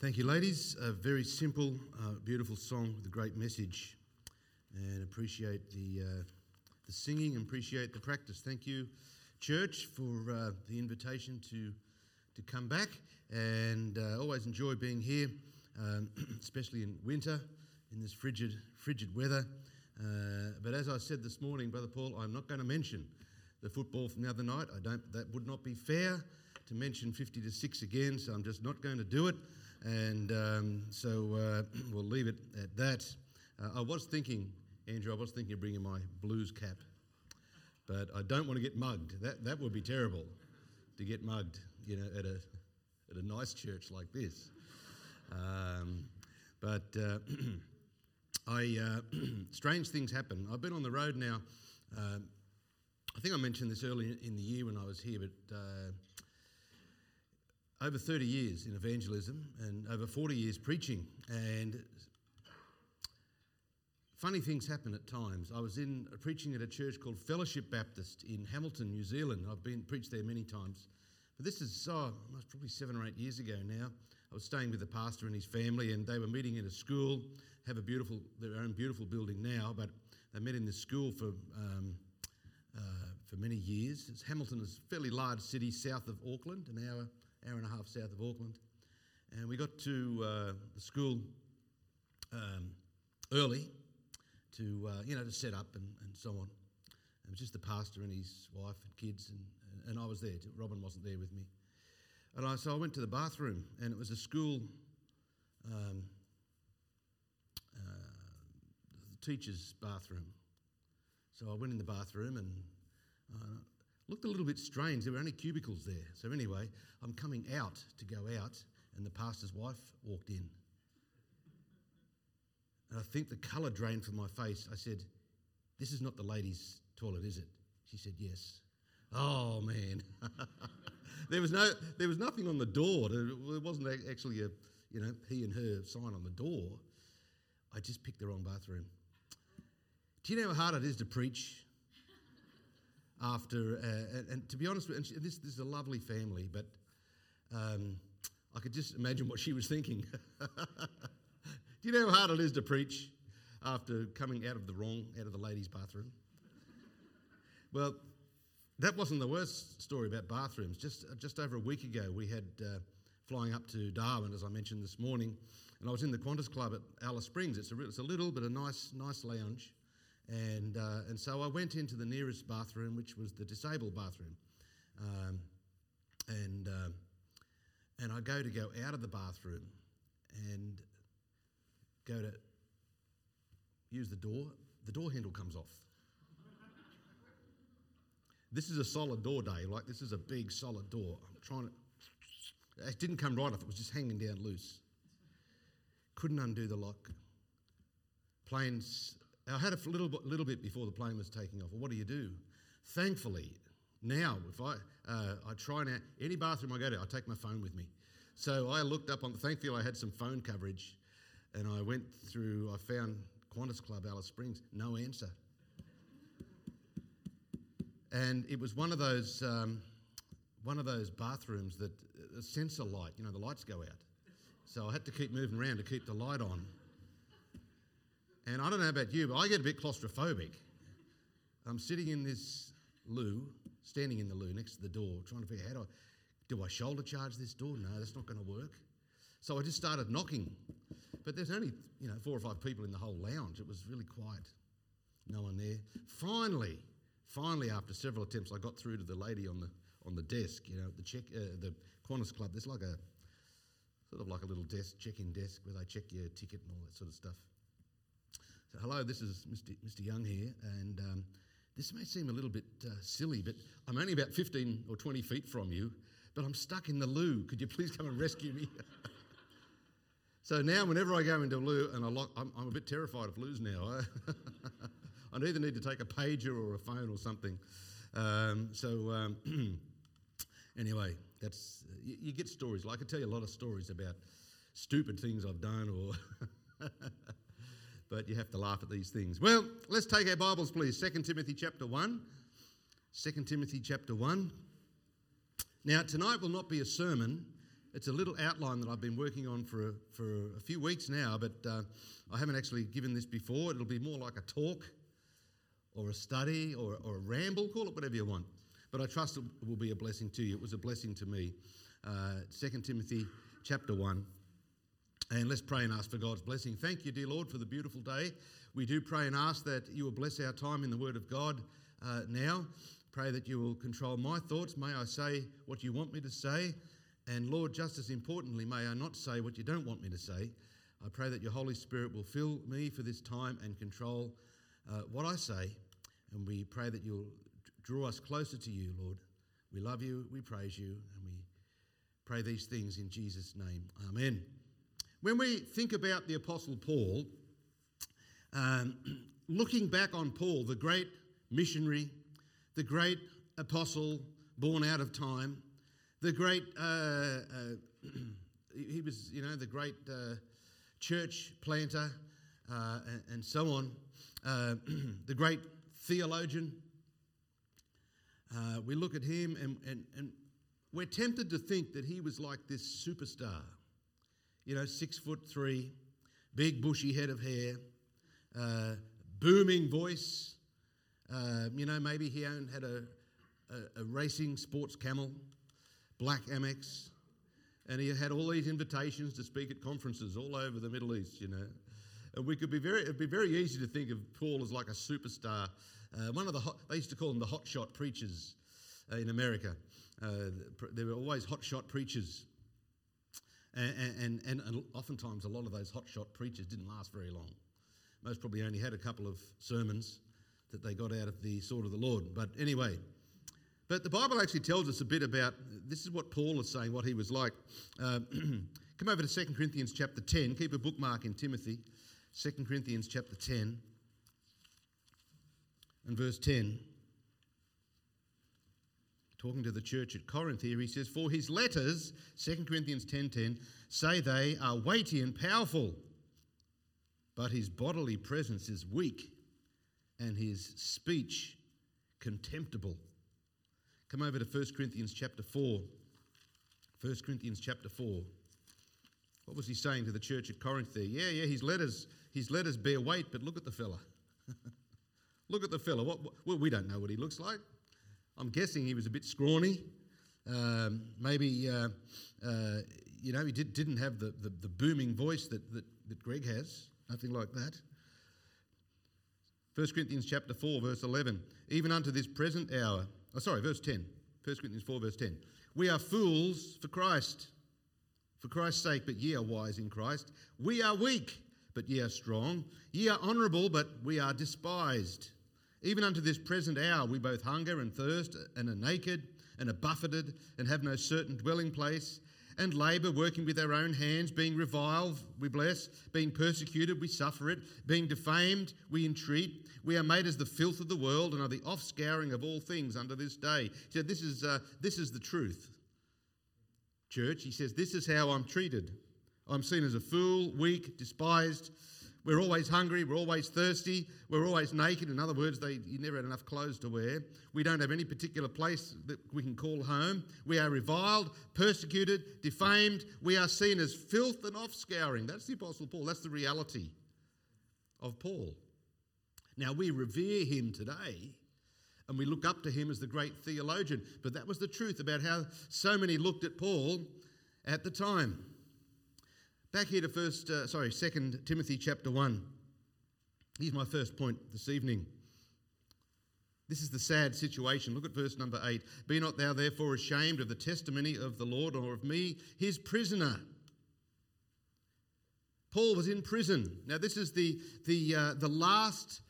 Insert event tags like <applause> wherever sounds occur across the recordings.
Thank you, ladies. A very simple, uh, beautiful song with a great message. And appreciate the, uh, the singing and appreciate the practice. Thank you, church, for uh, the invitation to, to come back. And uh, always enjoy being here, um, <clears throat> especially in winter, in this frigid, frigid weather. Uh, but as I said this morning, Brother Paul, I'm not going to mention the football from the other night. I don't, that would not be fair to mention 50 to 6 again, so I'm just not going to do it. And um, so uh, <clears throat> we'll leave it at that. Uh, I was thinking, Andrew, I was thinking of bringing my blues cap, but I don't want to get mugged. That, that would be terrible to get mugged, you know, at a, at a nice church like this. Um, but uh, <clears throat> I, uh, <clears throat> strange things happen. I've been on the road now. Um, I think I mentioned this earlier in the year when I was here, but uh, over 30 years in evangelism and over 40 years preaching. And funny things happen at times. I was in preaching at a church called Fellowship Baptist in Hamilton, New Zealand. I've been preached there many times. But this is oh, probably seven or eight years ago now. I was staying with the pastor and his family, and they were meeting in a school. Have a beautiful, their own beautiful building now, but they met in this school for um, uh, for many years. It's Hamilton is a fairly large city south of Auckland, an hour hour and a half south of Auckland. And we got to uh, the school um, early to, uh, you know, to set up and, and so on. It was just the pastor and his wife and kids, and, and I was there. Robin wasn't there with me. And I, so I went to the bathroom, and it was a school um, uh, teacher's bathroom. So I went in the bathroom, and uh, Looked a little bit strange. There were only cubicles there. So, anyway, I'm coming out to go out, and the pastor's wife walked in. And I think the colour drained from my face. I said, This is not the ladies' toilet, is it? She said, Yes. Oh, man. <laughs> there, was no, there was nothing on the door. There wasn't actually a, you know, he and her sign on the door. I just picked the wrong bathroom. Do you know how hard it is to preach after, uh, and, and, to be honest, and she, this, this, is a lovely family, but um, I could just imagine what she was thinking. <laughs> Do you know how hard it is to preach after coming out of the wrong, out of the ladies' bathroom? well, that wasn't the worst story about bathrooms. Just, just over a week ago, we had uh, flying up to Darwin, as I mentioned this morning, and I was in the Qantas Club at Alice Springs. It's a, it's a little but a nice, nice lounge. And, uh, and so I went into the nearest bathroom, which was the disabled bathroom. Um, and, uh, and I go to go out of the bathroom and go to use the door. The door handle comes off. this is a solid door day, like this is a big solid door. I'm trying to, it didn't come right off, it was just hanging down loose. Couldn't undo the lock. Planes I had a little, little bit before the plane was taking off. Well, what do you do? Thankfully, now if I uh, I try now any bathroom I go to, I take my phone with me. So I looked up on. Thankfully, I had some phone coverage, and I went through. I found Qantas Club Alice Springs. No answer. And it was one of those um, one of those bathrooms that a uh, sensor light. You know, the lights go out. So I had to keep moving around to keep the light on. And I don't know about you, but I get a bit claustrophobic. I'm sitting in this loo, standing in the loo next to the door, trying to figure out how do I, do I shoulder charge this door? No, that's not going to work. So I just started knocking. But there's only, you know, four or five people in the whole lounge. It was really quiet. No one there. Finally, finally, after several attempts, I got through to the lady on the on the desk. You know, the check, uh, the Qantas Club. There's like a sort of like a little desk, check-in desk, where they check your ticket and all that sort of stuff. So, hello, this is Mr. Mr. Young here, and um, this may seem a little bit uh, silly, but I'm only about 15 or 20 feet from you, but I'm stuck in the loo. Could you please come and rescue me? <laughs> so now, whenever I go into a loo, and I lock, I'm, I'm a bit terrified of loos now. I <laughs> either need to take a pager or a phone or something. Um, so, um, <clears throat> anyway, that's you, you, get stories. Like I tell you a lot of stories about stupid things I've done or <laughs> but you have to laugh at these things. Well, let's take our Bibles, please. 2 Timothy chapter 1. 2 Timothy chapter 1. Now, tonight will not be a sermon, it's a little outline that I've been working on for a, for a few weeks now, but uh, I haven't actually given this before. It'll be more like a talk or a study or, or a ramble, call it whatever you want. But I trust it will be a blessing to you. It was a blessing to me. Uh, 2 Timothy chapter 1. And let's pray and ask for God's blessing. Thank you, dear Lord, for the beautiful day. We do pray and ask that you will bless our time in the Word of God uh, now. Pray that you will control my thoughts. May I say what you want me to say. And Lord, just as importantly, may I not say what you don't want me to say. I pray that your Holy Spirit will fill me for this time and control uh, what I say. And we pray that you'll draw us closer to you, Lord. We love you, we praise you, and we pray these things in Jesus' name. Amen. When we think about the Apostle Paul, um, <clears throat> looking back on Paul, the great missionary, the great apostle born out of time, the great, uh, uh, <clears throat> he was, you know, the great uh, church planter uh, and, and, so on, uh, <clears throat> the great theologian. Uh, we look at him and, and, and we're tempted to think that he was like this superstar, you know, six foot three, big bushy head of hair, booming voice. you know, maybe he owned had a, a, a racing sports camel black Amex, and he had all these invitations to speak at conferences all over the Middle East, you know. And we could be very, it'd be very easy to think of Paul as like a superstar. Uh, one of the hot, they used to call them the hotshot preachers uh, in America. Uh, there were always hotshot preachers. And, and, and, oftentimes, a lot of those hotshot preachers didn't last very long. Most probably only had a couple of sermons that they got out of the sword of the Lord. But anyway, but the Bible actually tells us a bit about this is what Paul is saying, what he was like. Uh, <clears throat> come over to 2 Corinthians chapter 10. Keep a bookmark in Timothy. 2 Corinthians chapter 10 and verse 10. Talking to the church at Corinth here, he says, For his letters, 2 Corinthians 10.10, 10, say they are weighty and powerful, but his bodily presence is weak and his speech contemptible. Come over to 1 Corinthians chapter 4. 1 Corinthians chapter 4. What was he saying to the church at Corinth there? Yeah, yeah, his letters, his letters bear weight, but look at the fella. <laughs> look at the fella. What, what, well, we don't know what he looks like. I'm guessing he was a bit scrawny. Um, maybe, uh, uh, you know, he did, not have the, the, the, booming voice that, that, that Greg has. Nothing like that. 1 Corinthians chapter 4, verse 11. Even unto this present hour, Oh, sorry, verse 10. 1 Corinthians 4, verse 10. We are fools for Christ, for Christ's sake, but ye are wise in Christ. We are weak, but ye are strong. Ye are honourable, but we are despised. Even unto this present hour we both hunger and thirst, and are naked, and are buffeted, and have no certain dwelling place and labour, working with our own hands, being reviled, we bless, being persecuted, we suffer it, being defamed, we entreat. We are made as the filth of the world and are the offscouring of all things under this day. He said, This is, uh, this is the truth. Church, he says, This is how I'm treated. I'm seen as a fool, weak, despised, we're always hungry, we're always thirsty, we're always naked. In other words, they, you never had enough clothes to wear. We don't have any particular place that we can call home. We are reviled, persecuted, defamed. We are seen as filth and offscouring. That's the Apostle Paul. That's the reality of Paul. Now, we revere him today and we look up to him as the great theologian, but that was the truth about how so many looked at Paul at the time. Back here to first, uh, sorry, Second Timothy chapter one. Here's my first point this evening. This is the sad situation. Look at verse number eight. Be not thou therefore ashamed of the testimony of the Lord or of me, his prisoner. Paul was in prison. Now, this is the, the, uh, the last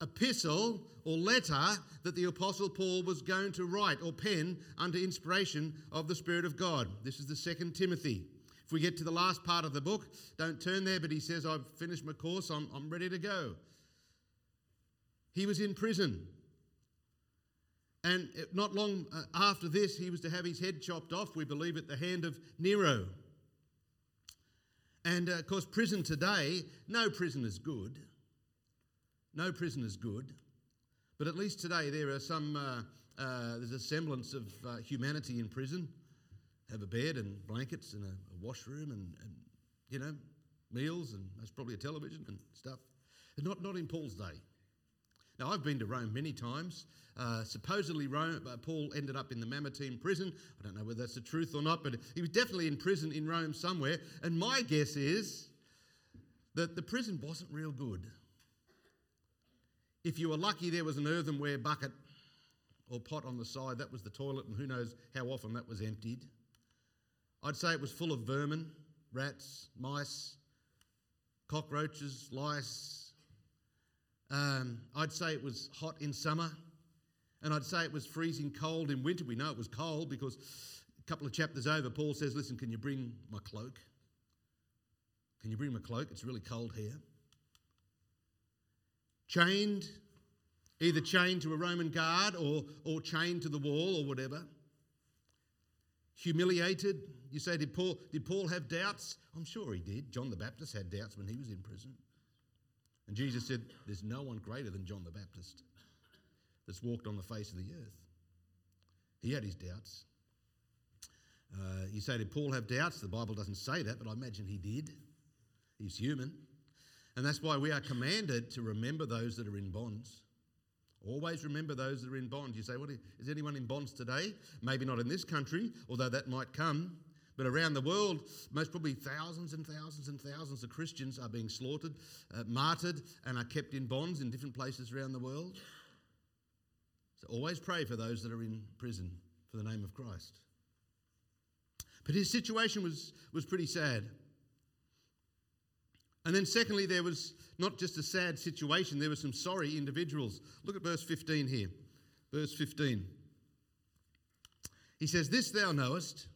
epistle or letter that the Apostle Paul was going to write or pen under inspiration of the Spirit of God. This is the second Timothy. If we get to the last part of the book, don't turn there, but he says, I've finished my course, I'm, I'm ready to go. He was in prison. And not long uh, after this, he was to have his head chopped off, we believe, at the hand of Nero. And uh, of course, prison today, no prison is good. No prison is good. But at least today, there are some, uh, uh, there's a semblance of uh, humanity in prison. Have a bed and blankets and a, a washroom and, and, you know, meals and there's probably a television and stuff. Not, not in Paul's day. Now, I've been to Rome many times. Uh, supposedly, Rome, uh, Paul ended up in the Mamertine prison. I don't know whether that's the truth or not, but he was definitely in prison in Rome somewhere. And my guess is that the prison wasn't real good. If you were lucky, there was an earthenware bucket or pot on the side. That was the toilet, and who knows how often that was emptied. I'd say it was full of vermin, rats, mice, cockroaches, lice. Um, I'd say it was hot in summer, and I'd say it was freezing cold in winter. We know it was cold because a couple of chapters over, Paul says, Listen, can you bring my cloak? Can you bring my cloak? It's really cold here. Chained, either chained to a Roman guard or, or chained to the wall or whatever. Humiliated. You say, did Paul, did Paul have doubts? I'm sure he did. John the Baptist had doubts when he was in prison. And Jesus said, There's no one greater than John the Baptist that's walked on the face of the earth. He had his doubts. Uh, you say, Did Paul have doubts? The Bible doesn't say that, but I imagine he did. He's human. And that's why we are commanded to remember those that are in bonds. Always remember those that are in bonds. You say, what is anyone in bonds today? Maybe not in this country, although that might come. But around the world, most probably thousands and thousands and thousands of Christians are being slaughtered, uh, martyred, and are kept in bonds in different places around the world. So always pray for those that are in prison for the name of Christ. But his situation was, was pretty sad. And then, secondly, there was not just a sad situation, there were some sorry individuals. Look at verse 15 here. Verse 15. He says, This thou knowest,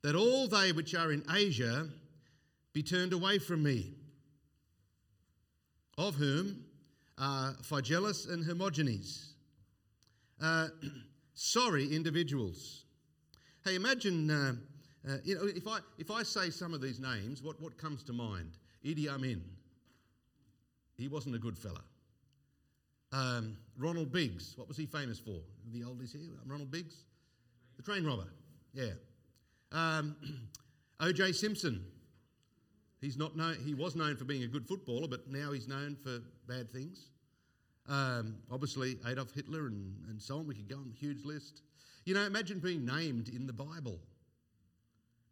that all they which are in Asia be turned away from me, of whom are Phygellus and Hermogenes. Uh, <clears throat> sorry individuals. Hey, imagine, uh, uh, you know, if I, if I say some of these names, what, what comes to mind? Idi Amin. He wasn't a good fella. Um, Ronald Biggs. What was he famous for? The oldies here? Ronald Biggs? The train robber. Yeah. Um, <clears throat> O.J. Simpson. He's not known, he was known for being a good footballer, but now he's known for bad things. Um, obviously, Adolf Hitler and, and so on. We could go on a huge list. You know, imagine being named in the Bible.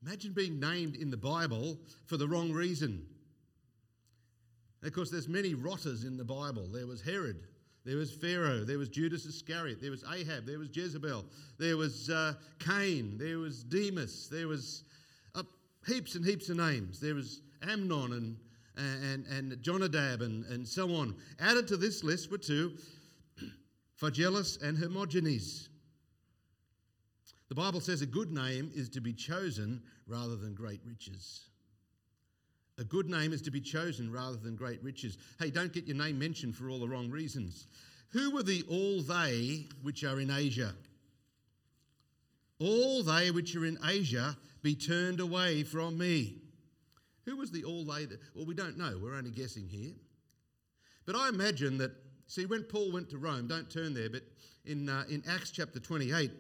Imagine being named in the Bible for the wrong reason. Of course, there's many rotters in the Bible. There was Herod, there was Pharaoh, there was Judas Iscariot, there was Ahab, there was Jezebel, there was uh, Cain, there was Demas, there was uh, heaps and heaps of names. There was Amnon and, and, and Jonadab and, and so on. Added to this list were two, <clears throat> Phygellus and Hermogenes. The Bible says a good name is to be chosen rather than great riches. A good name is to be chosen rather than great riches. Hey, don't get your name mentioned for all the wrong reasons. Who were the all they which are in Asia? All they which are in Asia be turned away from me. Who was the all they that? Well, we don't know. We're only guessing here. But I imagine that, see, when Paul went to Rome, don't turn there, but in, uh, in Acts chapter 28,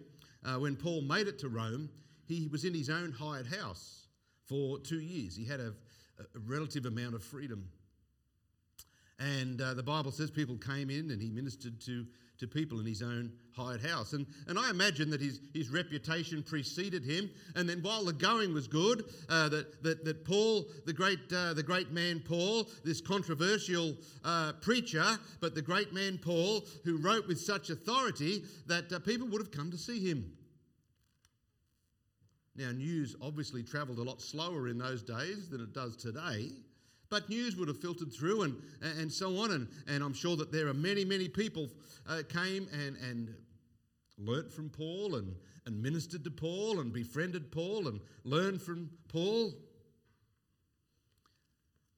uh, when Paul made it to Rome, he was in his own hired house for two years. He had a, a relative amount of freedom. And uh, the Bible says people came in and he ministered to, to people in his own hired house. And, and I imagine that his, his reputation preceded him. And then while the going was good, uh, that, that, that Paul, the great, uh, the great man Paul, this controversial uh, preacher, but the great man Paul, who wrote with such authority that uh, people would have come to see him. Now, news obviously travelled a lot slower in those days than it does today, but news would have filtered through and, and so on. And, and I'm sure that there are many, many people uh, came and, and learnt from Paul and, and ministered to Paul and befriended Paul and learned from Paul.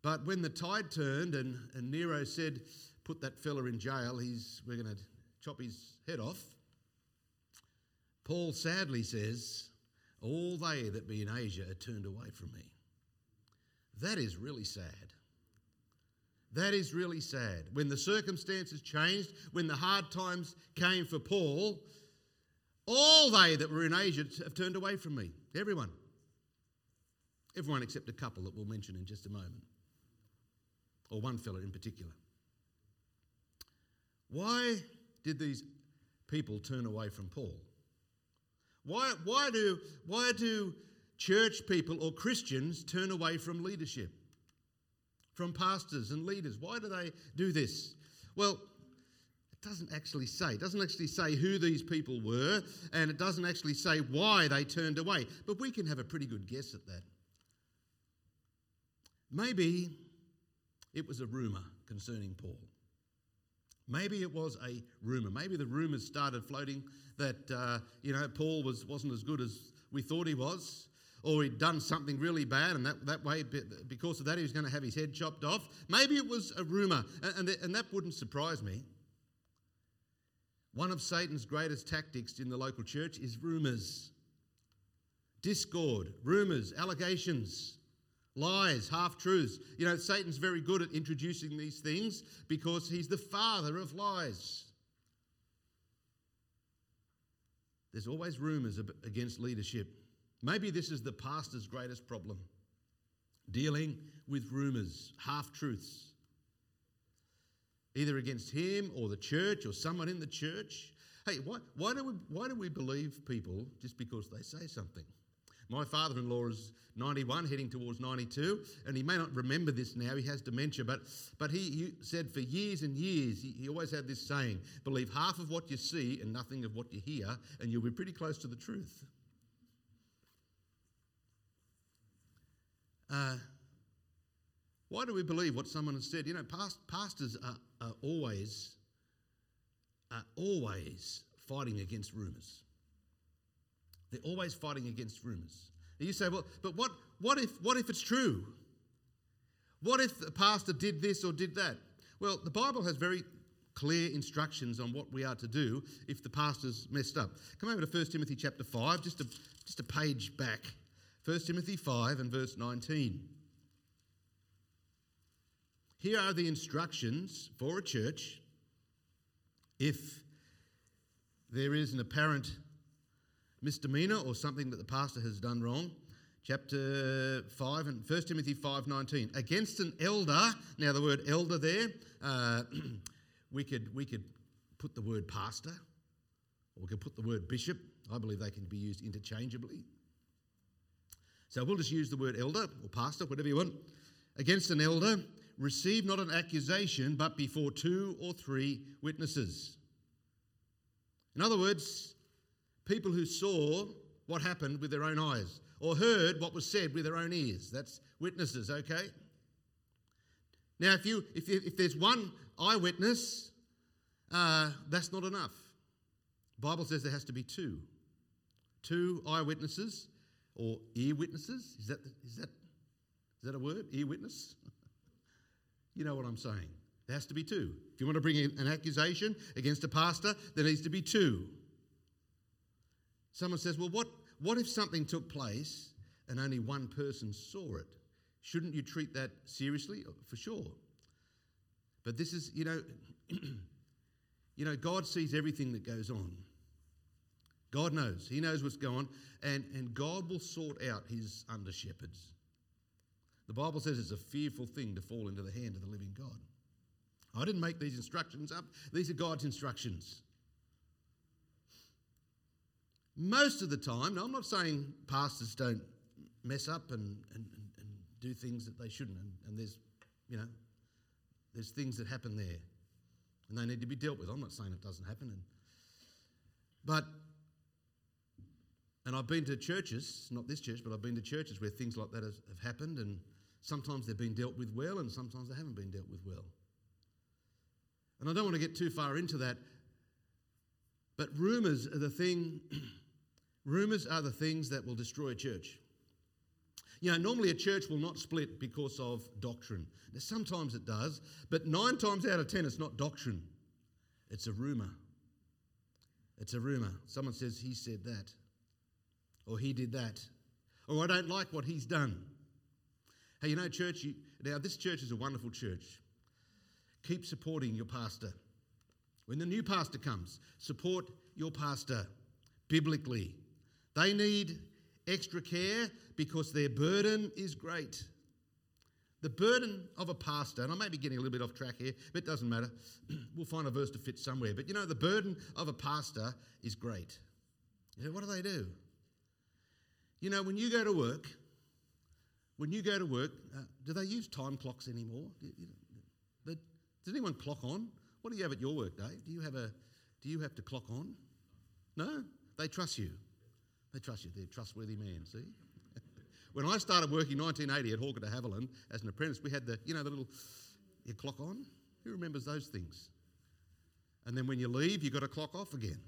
But when the tide turned and, and Nero said, put that fella in jail, he's, we're going to chop his head off, Paul sadly says, all they that be in Asia are turned away from me. That is really sad. That is really sad. When the circumstances changed, when the hard times came for Paul, all they that were in Asia have turned away from me. Everyone. Everyone except a couple that we'll mention in just a moment. Or one fella in particular. Why did these people turn away from Paul? Why, why, do, why do church people or Christians turn away from leadership? From pastors and leaders? Why do they do this? Well, it doesn't actually say. It doesn't actually say who these people were, and it doesn't actually say why they turned away. But we can have a pretty good guess at that. Maybe it was a rumour concerning Paul. Maybe it was a rumour. Maybe the rumours started floating that, uh, you know, Paul was, wasn't as good as we thought he was, or he'd done something really bad, and that, that way, because of that, he was going to have his head chopped off. Maybe it was a rumour, and, and, and that wouldn't surprise me. One of Satan's greatest tactics in the local church is rumours, discord, rumours, allegations lies, half truths. You know, Satan's very good at introducing these things because he's the father of lies. There's always rumours against leadership. Maybe this is the pastor's greatest problem dealing with rumours, half truths, either against him or the church or someone in the church. Hey, why, why, do we, why do we believe people just because they say something? My father in law is 91, heading towards 92, and he may not remember this now, he has dementia, but, but he, he said for years and years, he, he always had this saying believe half of what you see and nothing of what you hear, and you'll be pretty close to the truth. Uh, why do we believe what someone has said? You know, past, pastors are, are always, are always fighting against rumours. They're always fighting against rumours. And you say, well, but what, what, if, what if it's true? What if the pastor did this or did that? Well, the Bible has very clear instructions on what we are to do if the pastor's messed up. Come over to 1 Timothy chapter 5, just a, just a page back. 1 Timothy 5 and verse 19. Here are the instructions for a church if there is an apparent misdemeanor or something that the pastor has done wrong. Chapter 5 and 1 Timothy 5.19. Against an elder, now the word elder there, uh, <clears throat> we, could, we could put the word pastor or we could put the word bishop. I believe they can be used interchangeably. So we'll just use the word elder or pastor, whatever you want. Against an elder, receive not an accusation, but before two or three witnesses. In other words, people who saw what happened with their own eyes or heard what was said with their own ears. That's witnesses, okay? Now, if, you, if, if there's one eyewitness, uh, that's not enough. The Bible says there has to be two. Two eyewitnesses or ear witnesses. Is that, is that, is that a word? Ear witness? <laughs> you know what I'm saying. There has to be two. If you want to bring an accusation against a pastor, there needs to be two. Someone says, Well, what, what if something took place and only one person saw it? Shouldn't you treat that seriously? Oh, for sure. But this is, you know, <clears throat> you know, God sees everything that goes on. God knows. He knows what's going on, and, and God will sort out his under shepherds. The Bible says it's a fearful thing to fall into the hand of the living God. I didn't make these instructions up, these are God's instructions. Most of the time, now I'm not saying pastors don't mess up and, and, and do things that they shouldn't, and, and there's, you know, there's things that happen there and they need to be dealt with. I'm not saying it doesn't happen. And, but, and I've been to churches, not this church, but I've been to churches where things like that have, happened, and sometimes they've been dealt with well, and sometimes they haven't been dealt with well. And I don't want to get too far into that, but rumours are the thing <clears throat> Rumours are the things that will destroy a church. You know, normally a church will not split because of doctrine. Now, sometimes it does, but nine times out of ten, it's not doctrine, it's a rumour. It's a rumour. Someone says he said that, or he did that, or I don't like what he's done. Hey, you know, church, you, now this church is a wonderful church. Keep supporting your pastor. When the new pastor comes, support your pastor. biblically. They need extra care because their burden is great. The burden of a pastor, and I may be getting a little bit off track here, but it doesn't matter. <clears throat> we'll find a verse to fit somewhere. But you know, the burden of a pastor is great. You know, what do they do? You know, when you go to work, when you go to work, uh, do they use time clocks anymore? Do, you, but does anyone clock on? What do you have at your work, Dave? Do you have a? Do you have to clock on? No, they trust you. They trust you. They're trustworthy man. See. <laughs> when I started working 1980 at Hawker de Havilland as an apprentice, we had the you know the little your clock on. Who remembers those things? And then when you leave, you've got to clock off again.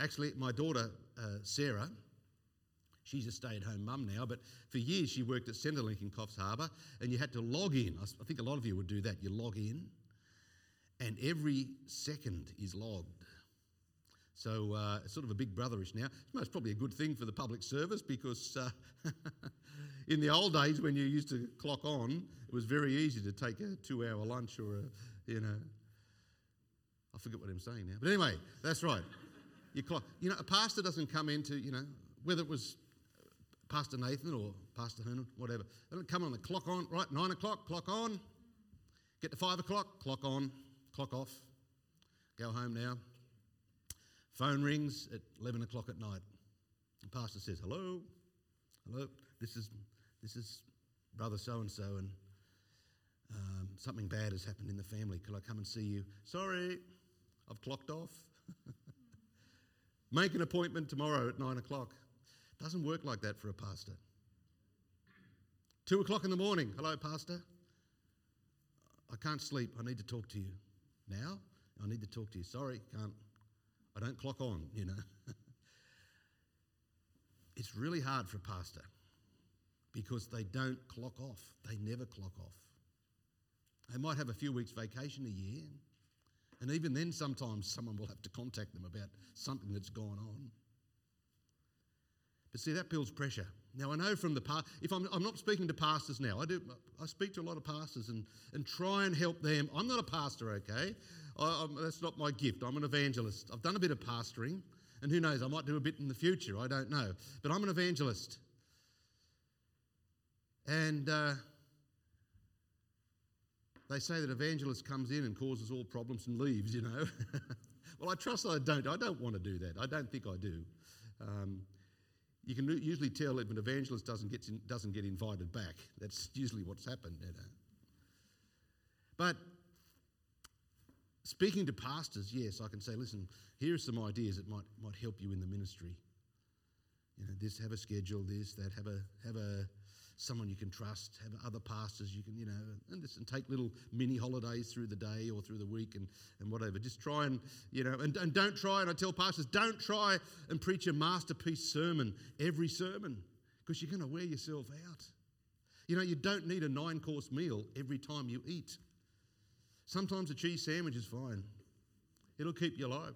Actually, my daughter, uh, Sarah, She's a stay at home mum now, but for years she worked at Centrelink in Coffs Harbour and you had to log in. I think a lot of you would do that. You log in and every second is logged. So uh, it's sort of a big brotherish now. It's most probably a good thing for the public service because uh, <laughs> in the old days when you used to clock on, it was very easy to take a two hour lunch or a, you know, I forget what I'm saying now. But anyway, that's right. You clock. You know, a pastor doesn't come into, you know, whether it was Pastor Nathan or Pastor Hernan, whatever. They don't come on the clock on, right, nine o'clock, clock on. Get to five o'clock, clock on, clock off. Go home now. Phone rings at 11 o'clock at night. The pastor says, Hello, hello, this is, this is brother so and so, and um, something bad has happened in the family. Could I come and see you? Sorry, I've clocked off. <laughs> Make an appointment tomorrow at nine o'clock. Doesn't work like that for a pastor. Two o'clock in the morning. Hello, pastor. I can't sleep. I need to talk to you. Now? I need to talk to you. Sorry, can't. I don't clock on, you know. <laughs> it's really hard for a pastor because they don't clock off. They never clock off. They might have a few weeks' vacation a year, and even then, sometimes someone will have to contact them about something that's gone on. But see, that builds pressure. Now, I know from the past, if I'm, I'm not speaking to pastors now, I do, I speak to a lot of pastors and, and try and help them. I'm not a pastor, okay? I, that's not my gift. I'm an evangelist. I've done a bit of pastoring, and who knows, I might do a bit in the future. I don't know. But I'm an evangelist. And uh, they say that evangelist comes in and causes all problems and leaves, you know. <laughs> well, I trust I don't. I don't want to do that. I don't think I do. Um, you can usually tell if an evangelist doesn't get, doesn't get invited back. That's usually what's happened. You know. But speaking to pastors, yes, I can say, listen, here are some ideas that might, might help you in the ministry. You know, this, have a schedule, this, that, have a, have a, someone you can trust, have other pastors you can, you know, and, this and take little mini holidays through the day or through the week and, and whatever. Just try and, you know, and, and don't try, and I tell pastors, don't try and preach a masterpiece sermon every sermon because you're going to wear yourself out. You know, you don't need a nine course meal every time you eat. Sometimes a cheese sandwich is fine, it'll keep you alive.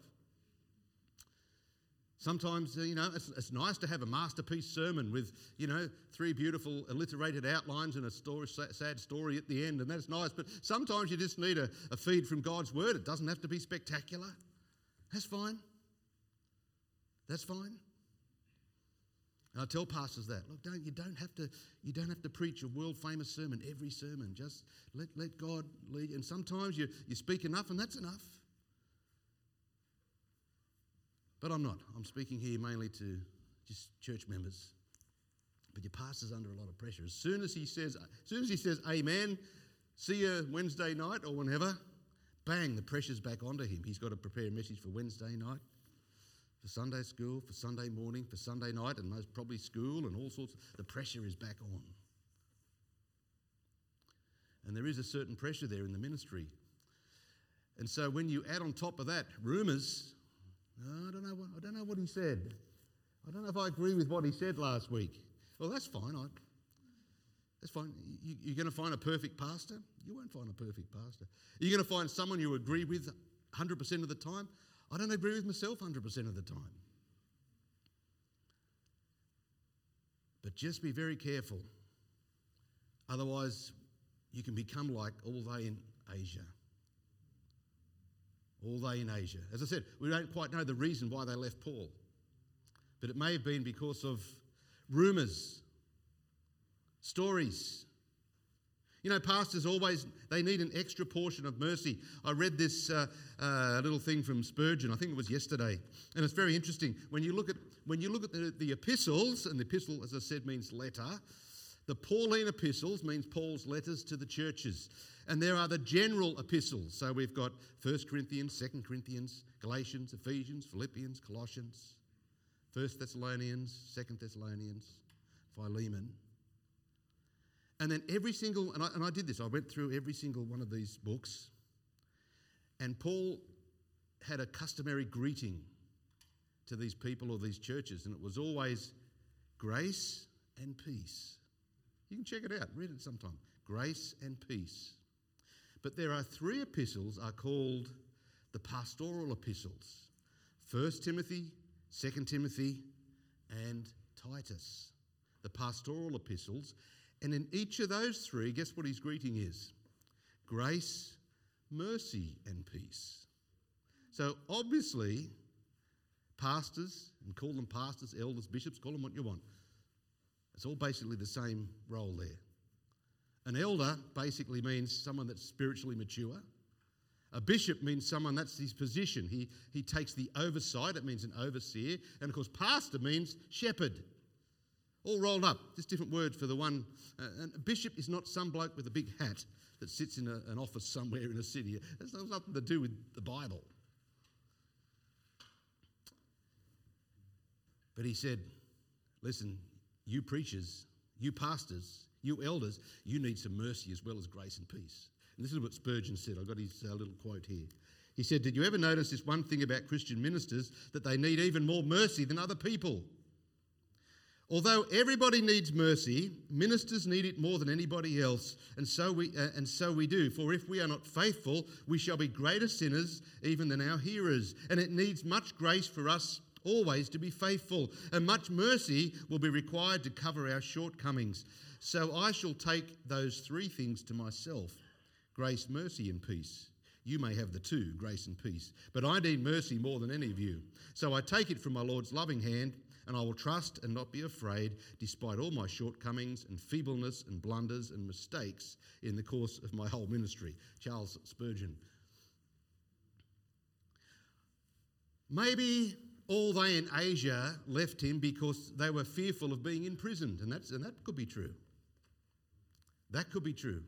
Sometimes, uh, you know, it's, it's, nice to have a masterpiece sermon with, you know, three beautiful alliterated outlines and a story, sad story at the end, and that's nice. But sometimes you just need a, a feed from God's word. It doesn't have to be spectacular. That's fine. That's fine. And I tell pastors that look, don't you don't have to you don't have to preach a world famous sermon every sermon. Just let, let God lead. And sometimes you, you speak enough, and that's enough. But I'm not. I'm speaking here mainly to just church members. But your pastor's under a lot of pressure. As soon as he says, as soon as he says, Amen, see you Wednesday night or whenever, bang, the pressure's back onto him. He's got to prepare a message for Wednesday night, for Sunday school, for Sunday morning, for Sunday night, and most probably school and all sorts. The pressure is back on. And there is a certain pressure there in the ministry. And so when you add on top of that rumours, no, I don't know. What, I don't know what he said. I don't know if I agree with what he said last week. Well, that's fine. I, that's fine. You, you're going to find a perfect pastor? You won't find a perfect pastor. You're going to find someone you agree with 100% of the time? I don't agree with myself 100% of the time. But just be very careful. Otherwise, you can become like all they in Asia. all they in Asia. As I said, we don't quite know the reason why they left Paul, but it may have been because of rumours, stories. You know, pastors always they need an extra portion of mercy. I read this uh, uh, little thing from Spurgeon. I think it was yesterday, and it's very interesting. When you look at when you look at the, the epistles, and the epistle, as I said, means letter. The Pauline epistles means Paul's letters to the churches. And there are the general epistles. So we've got 1 Corinthians, 2 Corinthians, Galatians, Ephesians, Philippians, Colossians, 1 Thessalonians, 2 Thessalonians, Philemon. And then every single, and I, and I did this, I went through every single one of these books. And Paul had a customary greeting to these people or these churches, and it was always grace and peace. You can check it out, read it sometime. Grace and peace. But there are three epistles are called the pastoral epistles. 1 Timothy, 2 Timothy, and Titus. The pastoral epistles. And in each of those three, guess what his greeting is? Grace, mercy, and peace. So obviously, pastors, and call them pastors, elders, bishops, call them what you want. It's all basically the same role there. An elder basically means someone that's spiritually mature. A bishop means someone that's his position. He, he takes the oversight, it means an overseer. And of course, pastor means shepherd. All rolled up, just different words for the one. Uh, a bishop is not some bloke with a big hat that sits in a, an office somewhere in a city. It's nothing to do with the Bible. But he said, Listen, you preachers, you pastors, you elders, you need some mercy as well as grace and peace. And this is what Spurgeon said. I've got his uh, little quote here. He said, Did you ever notice this one thing about Christian ministers that they need even more mercy than other people? Although everybody needs mercy, ministers need it more than anybody else, and so we uh, and so we do. For if we are not faithful, we shall be greater sinners even than our hearers, and it needs much grace for us always to be faithful, and much mercy will be required to cover our shortcomings. So I shall take those three things to myself grace, mercy, and peace. You may have the two, grace and peace, but I need mercy more than any of you. So I take it from my Lord's loving hand, and I will trust and not be afraid, despite all my shortcomings and feebleness and blunders and mistakes in the course of my whole ministry. Charles Spurgeon. Maybe all they in Asia left him because they were fearful of being imprisoned, and, that's, and that could be true. That could be true.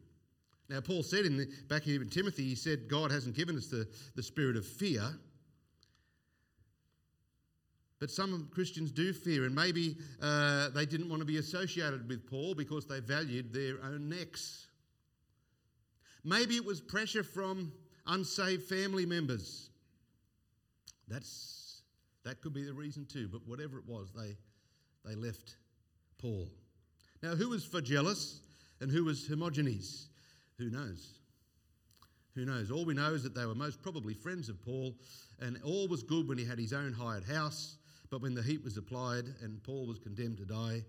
Now, Paul said in the, back here in Timothy, he said, God hasn't given us the, the spirit of fear. But some Christians do fear, and maybe uh, they didn't want to be associated with Paul because they valued their own necks. Maybe it was pressure from unsaved family members. That's that could be the reason too, but whatever it was, they, they left Paul. Now, who was Phygellus and who was Hermogenes? Who knows? Who knows? All we know is that they were most probably friends of Paul, and all was good when he had his own hired house. But when the heat was applied and Paul was condemned to die,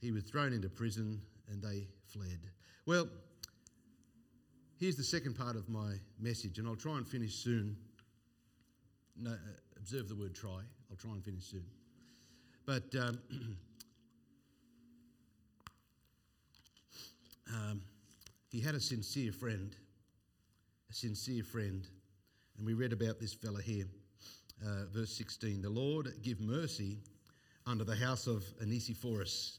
he was thrown into prison and they fled. Well, here's the second part of my message, and I'll try and finish soon. No, observe the word try. I'll try and finish soon. But um, <clears throat> um, he had a sincere friend, a sincere friend. And we read about this fella here, uh, verse 16. The Lord give mercy under the house of Onesiphorus.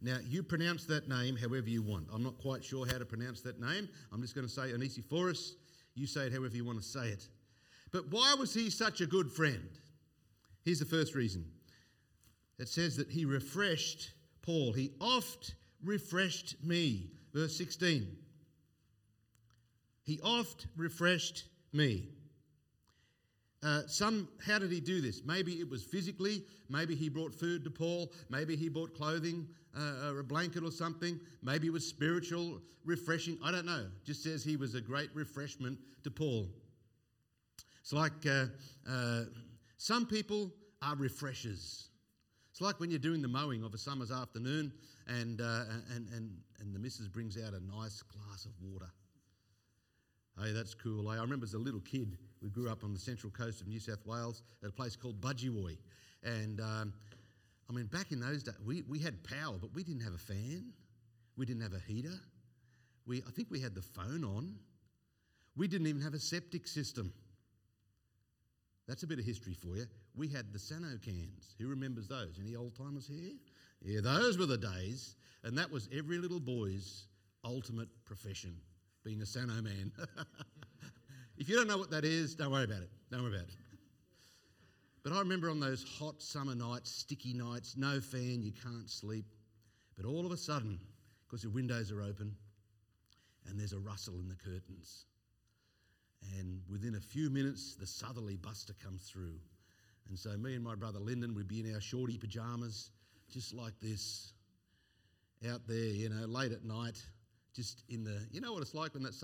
Now, you pronounce that name however you want. I'm not quite sure how to pronounce that name. I'm just going to say Onesiphorus. You say it however you want to say it. But why was he such a good friend? Here's the first reason it says that he refreshed Paul. He oft refreshed me. Verse 16. He oft refreshed me. Uh, some, how did he do this? Maybe it was physically. Maybe he brought food to Paul. Maybe he brought clothing uh, or a blanket or something. Maybe it was spiritual, refreshing. I don't know. Just says he was a great refreshment to Paul. It's like uh, uh, some people are refreshers. It's like when you're doing the mowing of a summer's afternoon and, uh, and, and, and the missus brings out a nice glass of water. Hey, that's cool. I remember as a little kid, we grew up on the central coast of New South Wales at a place called Budgewoi. And um, I mean, back in those days, we, we had power, but we didn't have a fan. We didn't have a heater. We, I think we had the phone on. We didn't even have a septic system. That's a bit of history for you. We had the Sano cans. Who remembers those? Any old timers here? Yeah, those were the days. And that was every little boy's ultimate profession being a Sano man. <laughs> if you don't know what that is, don't worry about it. Don't worry about it. But I remember on those hot summer nights, sticky nights, no fan, you can't sleep. But all of a sudden, because the windows are open and there's a rustle in the curtains, and within a few minutes, the southerly buster comes through. And so me and my brother Lyndon would be in our shorty pajamas, just like this, out there, you know, late at night, just in the, you know what it's like when that,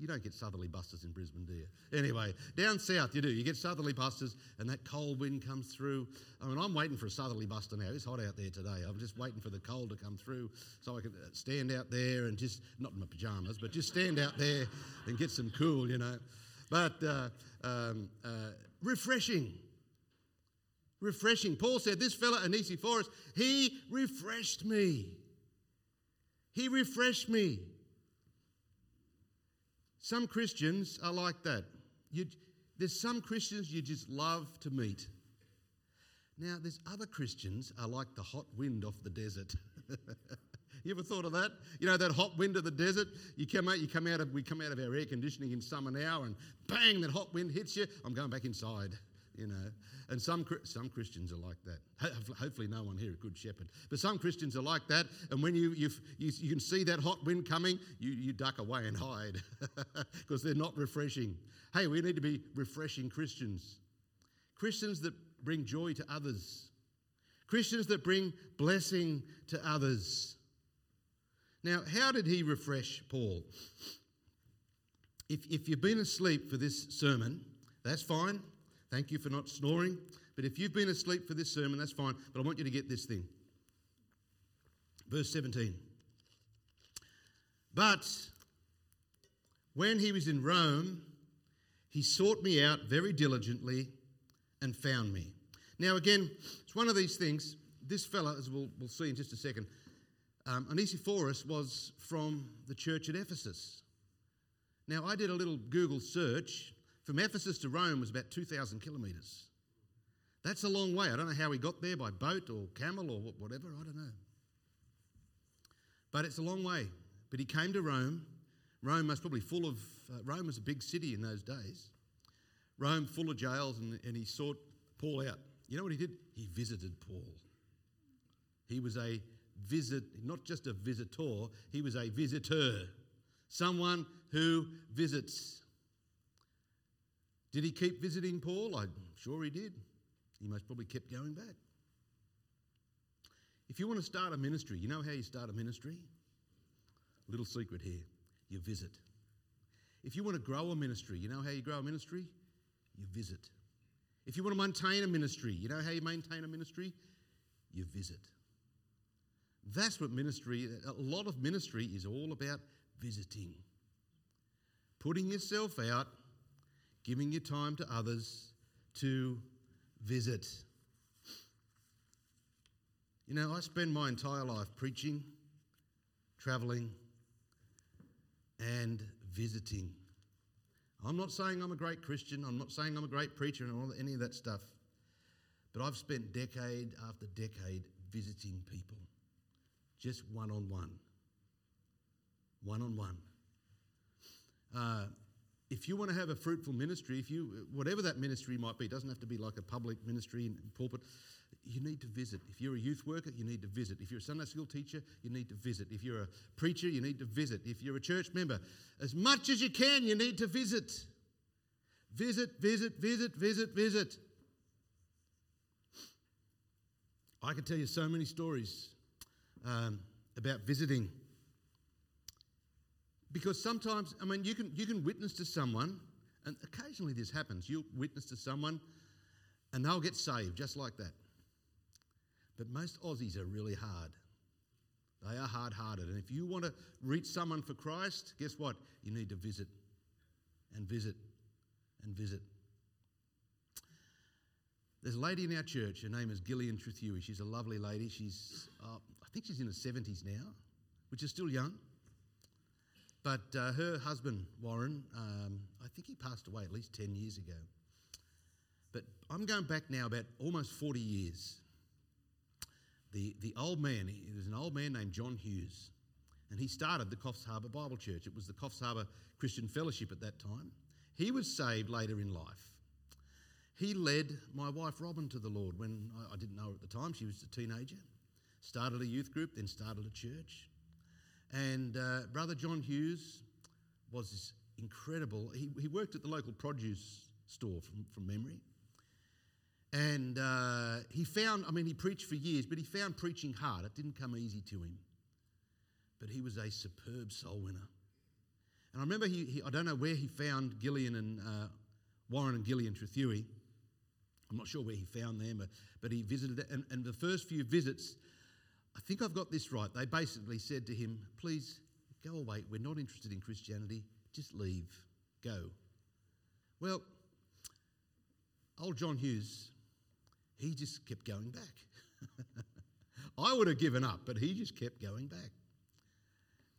you don't get southerly busters in Brisbane, do you? Anyway, down south you do. You get southerly busters and that cold wind comes through. I mean, I'm waiting for a southerly buster now. It's hot out there today. I'm just waiting for the cold to come through so I can uh, stand out there and just, not in my pajamas, but just stand out there and get some cool, you know. But uh, um, uh, refreshing. Refreshing. Paul said, This fella, Onesiphorus, he refreshed me. He refreshed me. Some Christians are like that. You, there's some Christians you just love to meet. Now, there's other Christians are like the hot wind off the desert. <laughs> you ever thought of that? You know that hot wind of the desert. You come out. You come out of. We come out of our air conditioning in summer now, and bang, that hot wind hits you. I'm going back inside you know. And some, some Christians are like that. Hopefully, no one here, a good shepherd. But some Christians are like that. And when you, you, you, can see that hot wind coming, you, you duck away and hide <laughs> because they're not refreshing. Hey, we need to be refreshing Christians. Christians that bring joy to others. Christians that bring blessing to others. Now, how did he refresh Paul? If, if you've been asleep for this sermon, that's fine. Thank you for not snoring. But if you've been asleep for this sermon, that's fine. But I want you to get this thing. Verse 17. But when he was in Rome, he sought me out very diligently and found me. Now, again, it's one of these things. This fella, as we'll, we'll see in just a second, um, Onesiphorus was from the church at Ephesus. Now, I did a little Google search from Ephesus to Rome was about 2,000 kilometres. That's a long way. I don't know how he got there by boat or camel or whatever, I don't know. But it's a long way. But he came to Rome. Rome was probably full of, uh, Rome was a big city in those days. Rome full of jails, and, and he sought Paul out. You know what he did? He visited Paul. He was a visit, not just a visitor, he was a visitor. Someone who visits. Did he keep visiting Paul? I'm sure he did. He most probably kept going back. If you want to start a ministry, you know how you start a ministry? Little secret here you visit. If you want to grow a ministry, you know how you grow a ministry? You visit. If you want to maintain a ministry, you know how you maintain a ministry? You visit. That's what ministry, a lot of ministry is all about visiting. Putting yourself out giving your time to others to visit. You know, I spend my entire life preaching, travelling, and visiting. I'm not saying I'm a great Christian, I'm not saying I'm a great preacher and all, any of that stuff, but I've spent decade after decade visiting people, just one on one. One on one uh, if you want to have a fruitful ministry, if you whatever that ministry might be, doesn't have to be like a public ministry in pulpit. You need to visit. If you're a youth worker, you need to visit. If you're a Sunday school teacher, you need to visit. If you're a preacher, you need to visit. If you're a church member, as much as you can, you need to visit. Visit, visit, visit, visit, visit. I could tell you so many stories um, about visiting. Because sometimes, I mean, you can, you can witness to someone, and occasionally this happens. You'll witness to someone, and they'll get saved just like that. But most Aussies are really hard. They are hard hearted. And if you want to reach someone for Christ, guess what? You need to visit. and visit and visit. There's a lady in our church. Her name is Gillian Trethewey. She's a lovely lady. She's, uh, I think she's in her 70s now, which is still young. But uh, her husband, Warren, um, I think he passed away at least 10 years ago. But I'm going back now about almost 40 years. The, the old man, he was an old man named John Hughes, and he started the Coffs Harbour Bible Church. It was the Coffs Harbour Christian Fellowship at that time. He was saved later in life. He led my wife Robin to the Lord when I, I didn't know her at the time. She was a teenager. Started a youth group, then started a church. And uh, Brother John Hughes was incredible. He, he worked at the local produce store from, from memory. And uh, he found, I mean, he preached for years, but he found preaching hard. It didn't come easy to him. But he was a superb soul winner. And I remember, he, he I don't know where he found Gillian and uh, Warren and Gillian Trethewey. I'm not sure where he found them, but, but he visited. And, and the first few visits, I think I've got this right. They basically said to him, Please go away. We're not interested in Christianity. Just leave. Go. Well, old John Hughes, he just kept going back. <laughs> I would have given up, but he just kept going back.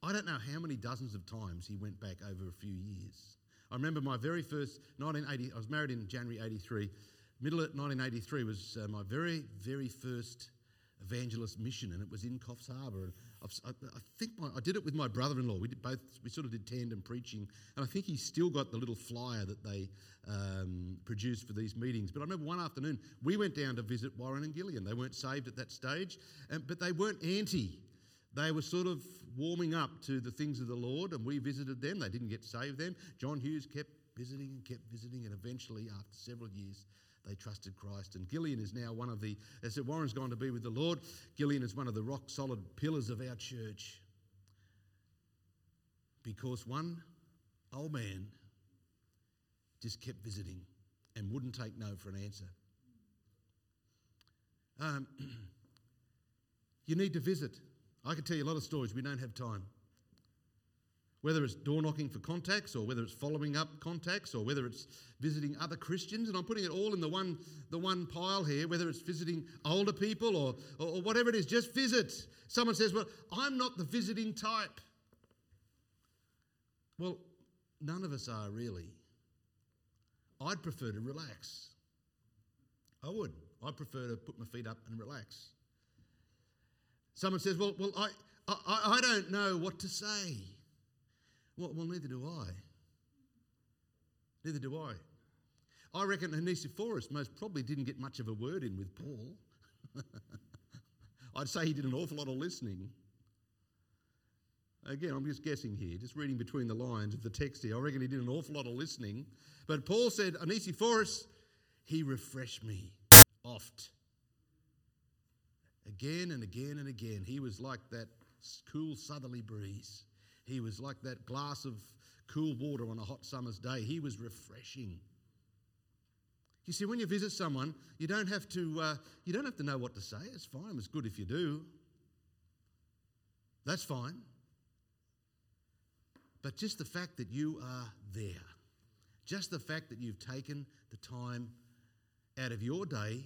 I don't know how many dozens of times he went back over a few years. I remember my very first 1980, I was married in January 83. Middle of 1983 was uh, my very, very first evangelist mission, and it was in Coffs Harbour. I, I, think my, I did it with my brother-in-law. We did both. We sort of did tandem preaching, and I think he's still got the little flyer that they um, produced for these meetings. But I remember one afternoon we went down to visit Warren and Gillian. They weren't saved at that stage, and, but they weren't anti. They were sort of warming up to the things of the Lord, and we visited them. They didn't get saved then. John Hughes kept visiting and kept visiting, and eventually, after several years, they trusted Christ. And Gillian is now one of the, as said, Warren's gone to be with the Lord. Gillian is one of the rock solid pillars of our church. Because one old man just kept visiting and wouldn't take no for an answer. Um, <clears throat> you need to visit. I could tell you a lot of stories. We don't have time whether it's door knocking for contacts or whether it's following up contacts or whether it's visiting other Christians. And I'm putting it all in the one, the one pile here, whether it's visiting older people or, or, or whatever it is, just visit. Someone says, Well, I'm not the visiting type. Well, none of us are really. I'd prefer to relax. I would. I prefer to put my feet up and relax. Someone says, Well, well I, I, I don't know what to say. Well, well, neither do I. Neither do I. I reckon Onesiphorus most probably didn't get much of a word in with Paul. <laughs> I'd say he did an awful lot of listening. Again, I'm just guessing here, just reading between the lines of the text here. I reckon he did an awful lot of listening. But Paul said, Onesiphorus, he refreshed me oft. Again and again and again. He was like that cool southerly breeze. He was like that glass of cool water on a hot summer's day. He was refreshing. You see, when you visit someone, you don't have to, uh, you don't have to know what to say. It's fine. It's good if you do. That's fine. But just the fact that you are there, just the fact that you've taken the time out of your day,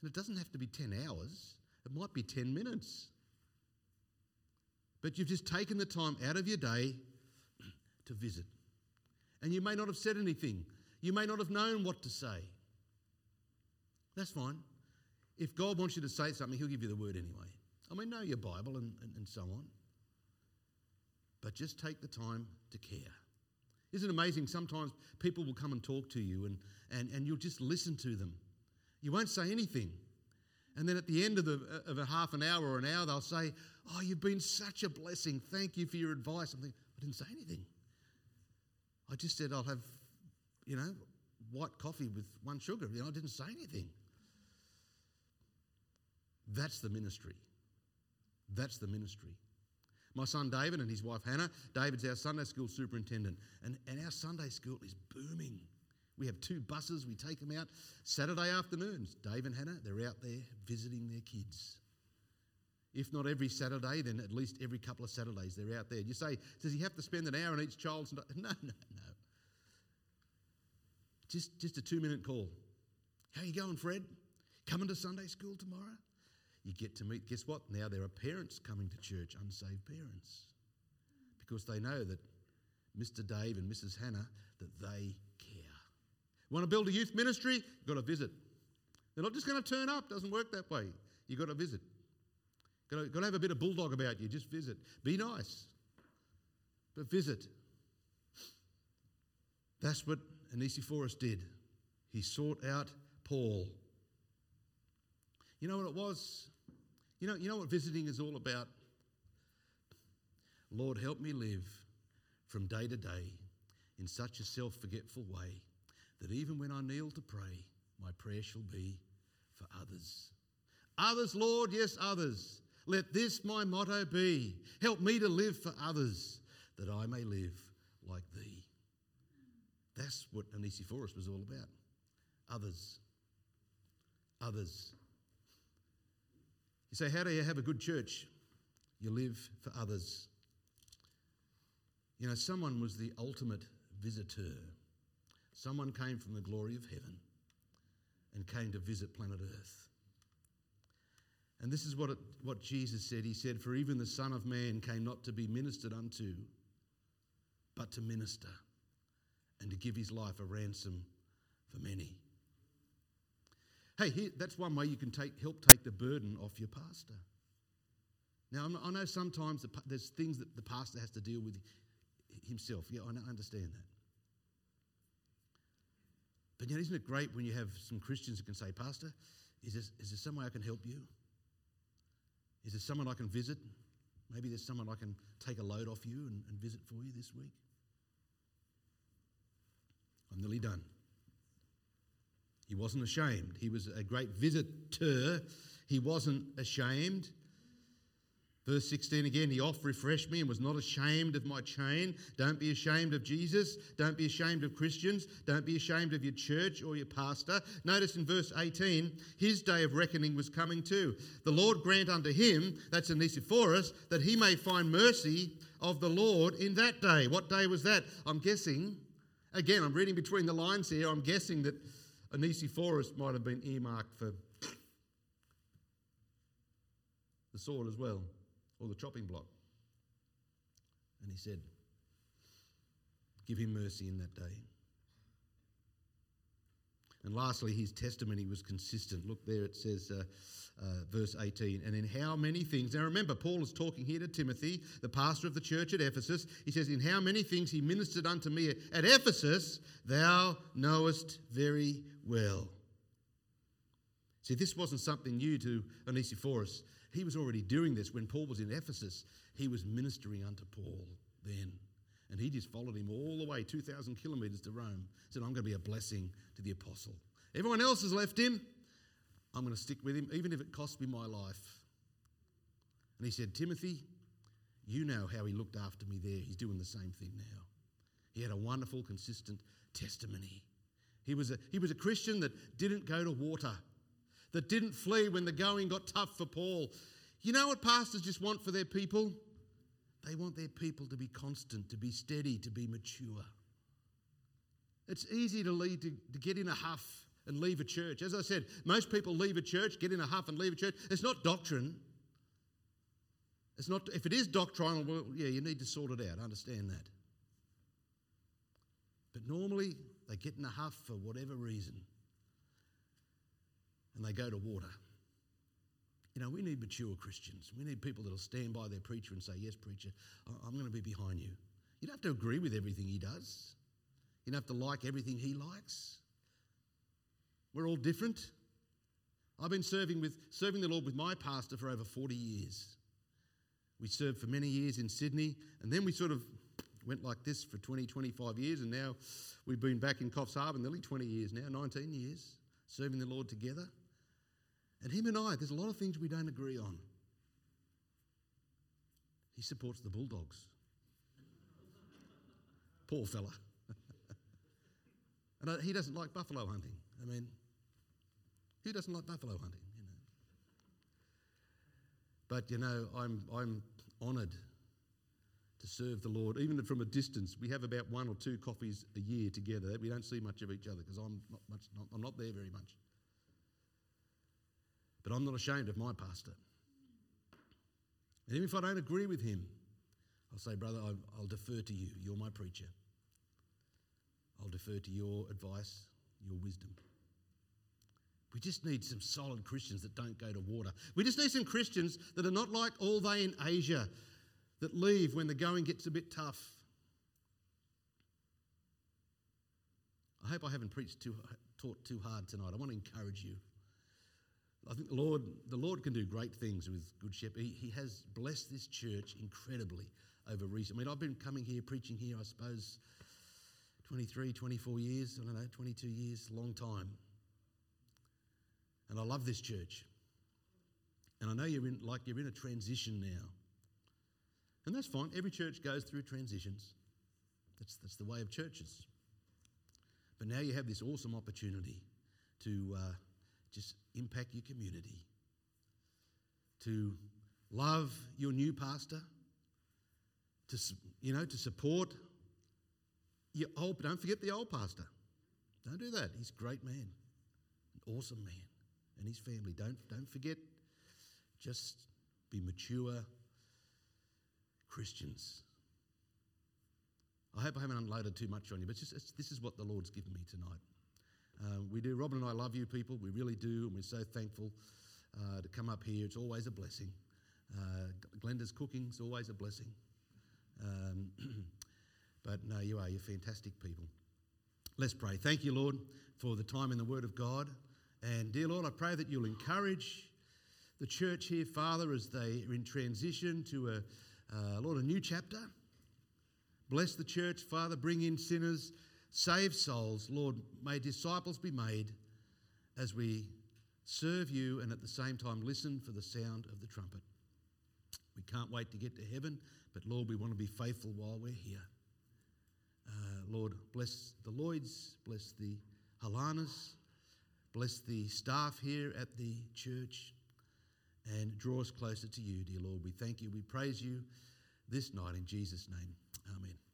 and it doesn't have to be 10 hours, it might be 10 minutes. But you've just taken the time out of your day to visit. And you may not have said anything. You may not have known what to say. That's fine. If God wants you to say something, He'll give you the word anyway. I mean, know your Bible and, and, and so on. But just take the time to care. Isn't it amazing? Sometimes people will come and talk to you and, and, and you'll just listen to them. You won't say anything. And then at the end of, the, of a half an hour or an hour, they'll say, Oh, you've been such a blessing. Thank you for your advice. I'm thinking, I didn't say anything. I just said I'll have, you know, white coffee with one sugar. You know, I didn't say anything. That's the ministry. That's the ministry. My son David and his wife Hannah, David's our Sunday school superintendent, and, and our Sunday school is booming. We have two buses, we take them out Saturday afternoons. Dave and Hannah, they're out there visiting their kids. If not every Saturday, then at least every couple of Saturdays they're out there. You say, does he have to spend an hour on each child's? No, no, no. Just, just a two minute call. How you going, Fred? Coming to Sunday school tomorrow? You get to meet, guess what? Now there are parents coming to church, unsaved parents, because they know that Mr. Dave and Mrs. Hannah, that they care. Want to build a youth ministry? You've got to visit. They're not just going to turn up, doesn't work that way. You've got to visit. Got to, have a bit of bulldog about you, just visit. Be nice, but visit. That's what Onesiphorus did. He sought out Paul. You know what it was? You know, you know what visiting is all about? Lord, help me live from day to day in such a self forgetful way that even when I kneel to pray, my prayer shall be for others. Others, Lord, yes, others. Let this my motto be. Help me to live for others, that I may live like thee. That's what Onesiphorus was all about. Others. Others. You say, How do you have a good church? You live for others. You know, someone was the ultimate visitor. Someone came from the glory of heaven and came to visit planet Earth. And this is what, it, what Jesus said. He said, For even the Son of Man came not to be ministered unto, but to minister and to give his life a ransom for many. Hey, here, that's one way you can take, help take the burden off your pastor. Now, I know sometimes the, there's things that the pastor has to deal with himself. Yeah, I understand that. But you know, isn't it great when you have some Christians who can say, Pastor, is there, is there some way I can help you? Is there someone I can visit? Maybe there's someone I can take a load off you and, and visit for you this week. I'm nearly done. He wasn't ashamed. He was a great visitor. He wasn't ashamed. Verse 16 again, he oft refreshed me and was not ashamed of my chain. Don't be ashamed of Jesus. Don't be ashamed of Christians. Don't be ashamed of your church or your pastor. Notice in verse 18, his day of reckoning was coming too. The Lord grant unto him, that's Onesiphorus, that he may find mercy of the Lord in that day. What day was that? I'm guessing, again, I'm reading between the lines here, I'm guessing that Onesiphorus might have been earmarked for the sword as well or the chopping block. And he said, Give him mercy in that day. And lastly, his testimony was consistent. Look there, it says, uh, uh, verse 18, and in how many things, now remember, Paul is talking here to Timothy, the pastor of the church at Ephesus. He says, In how many things he ministered unto me at Ephesus, thou knowest very well. See, this wasn't something new to Onesiphorus. He was already doing this when Paul was in Ephesus. He was ministering unto Paul then. And he just followed him all the way, 2,000 kilometres to Rome. Said, I'm going to be a blessing to the apostle. Everyone else has left him. I'm going to stick with him, even if it costs me my life. And he said, Timothy, you know how he looked after me there. He's doing the same thing now. He had a wonderful, consistent testimony. He was a, he was a Christian that didn't go to water that didn't flee when the going got tough for Paul. You know what pastors just want for their people? They want their people to be constant, to be steady, to be mature. It's easy to, lead, to, to get in a huff and leave a church. As I said, most people leave a church, get in a huff and leave a church. It's not doctrine. It's not, if it is doctrinal, well, yeah, you need to sort it out. Understand that. But normally, they get in a huff for whatever reason and they go to water. You know, we need mature Christians. We need people that'll stand by their preacher and say, Yes, preacher, I'm going to be behind you. You don't have to agree with everything he does, you don't have to like everything he likes. We're all different. I've been serving, with, serving the Lord with my pastor for over 40 years. We served for many years in Sydney, and then we sort of went like this for 20, 25 years, and now we've been back in Coffs Harbour nearly 20 years now, 19 years, serving the Lord together. And him and I, there's a lot of things we don't agree on. He supports the Bulldogs. <laughs> Poor fella. <laughs> and uh, he doesn't like buffalo hunting. I mean, who doesn't like buffalo hunting? You know. But you know, I'm I'm honoured to serve the Lord, even from a distance. We have about one or two coffees a year together. We don't see much of each other because I'm not much. Not, I'm not there very much. But I'm not ashamed of my pastor. And even if I don't agree with him, I'll say, brother, I'll defer to you. You're my preacher. I'll defer to your advice, your wisdom. We just need some solid Christians that don't go to water. We just need some Christians that are not like all they in Asia that leave when the going gets a bit tough. I hope I haven't preached too, taught too hard tonight. I want to encourage you. I think the Lord, the Lord can do great things with Good Shepherd. He, he has blessed this church incredibly over recent. I mean, I've been coming here, preaching here, I suppose, 23, 24 years, I don't know, 22 years, long time. And I love this church. And I know you're in, like you're in a transition now. And that's fine. Every church goes through transitions. That's, that's the way of churches. But now you have this awesome opportunity to uh, just impact your community, to love your new pastor, to, you know, to support your old, don't forget the old pastor. Don't do that. He's a great man, an awesome man, and his family. Don't, don't forget, just be mature Christians. I hope I haven't unloaded too much on you, but just, this is what the Lord's given me tonight. Uh, we do. Robin and I love you people. We really do, and we're so thankful uh, to come up here. It's always a blessing. Uh, Glenda's cooking is always a blessing. Um, <clears throat> but no, you are. You're fantastic people. Let's pray. Thank you, Lord, for the time in the Word of God. And dear Lord, I pray that you'll encourage the church here, Father, as they are in transition to a, uh, Lord, a new chapter. Bless the church, Father. Bring in sinners Save souls. Lord, may disciples be made as we serve you and at the same time listen for the sound of the trumpet. We can't wait to get to heaven, but Lord, we want to be faithful while we're here. Uh, Lord, bless the Lloyds, bless the Halanas, bless the staff here at the church, and draw us closer to you, dear Lord. We thank you, we praise you this night in Jesus' name. Amen.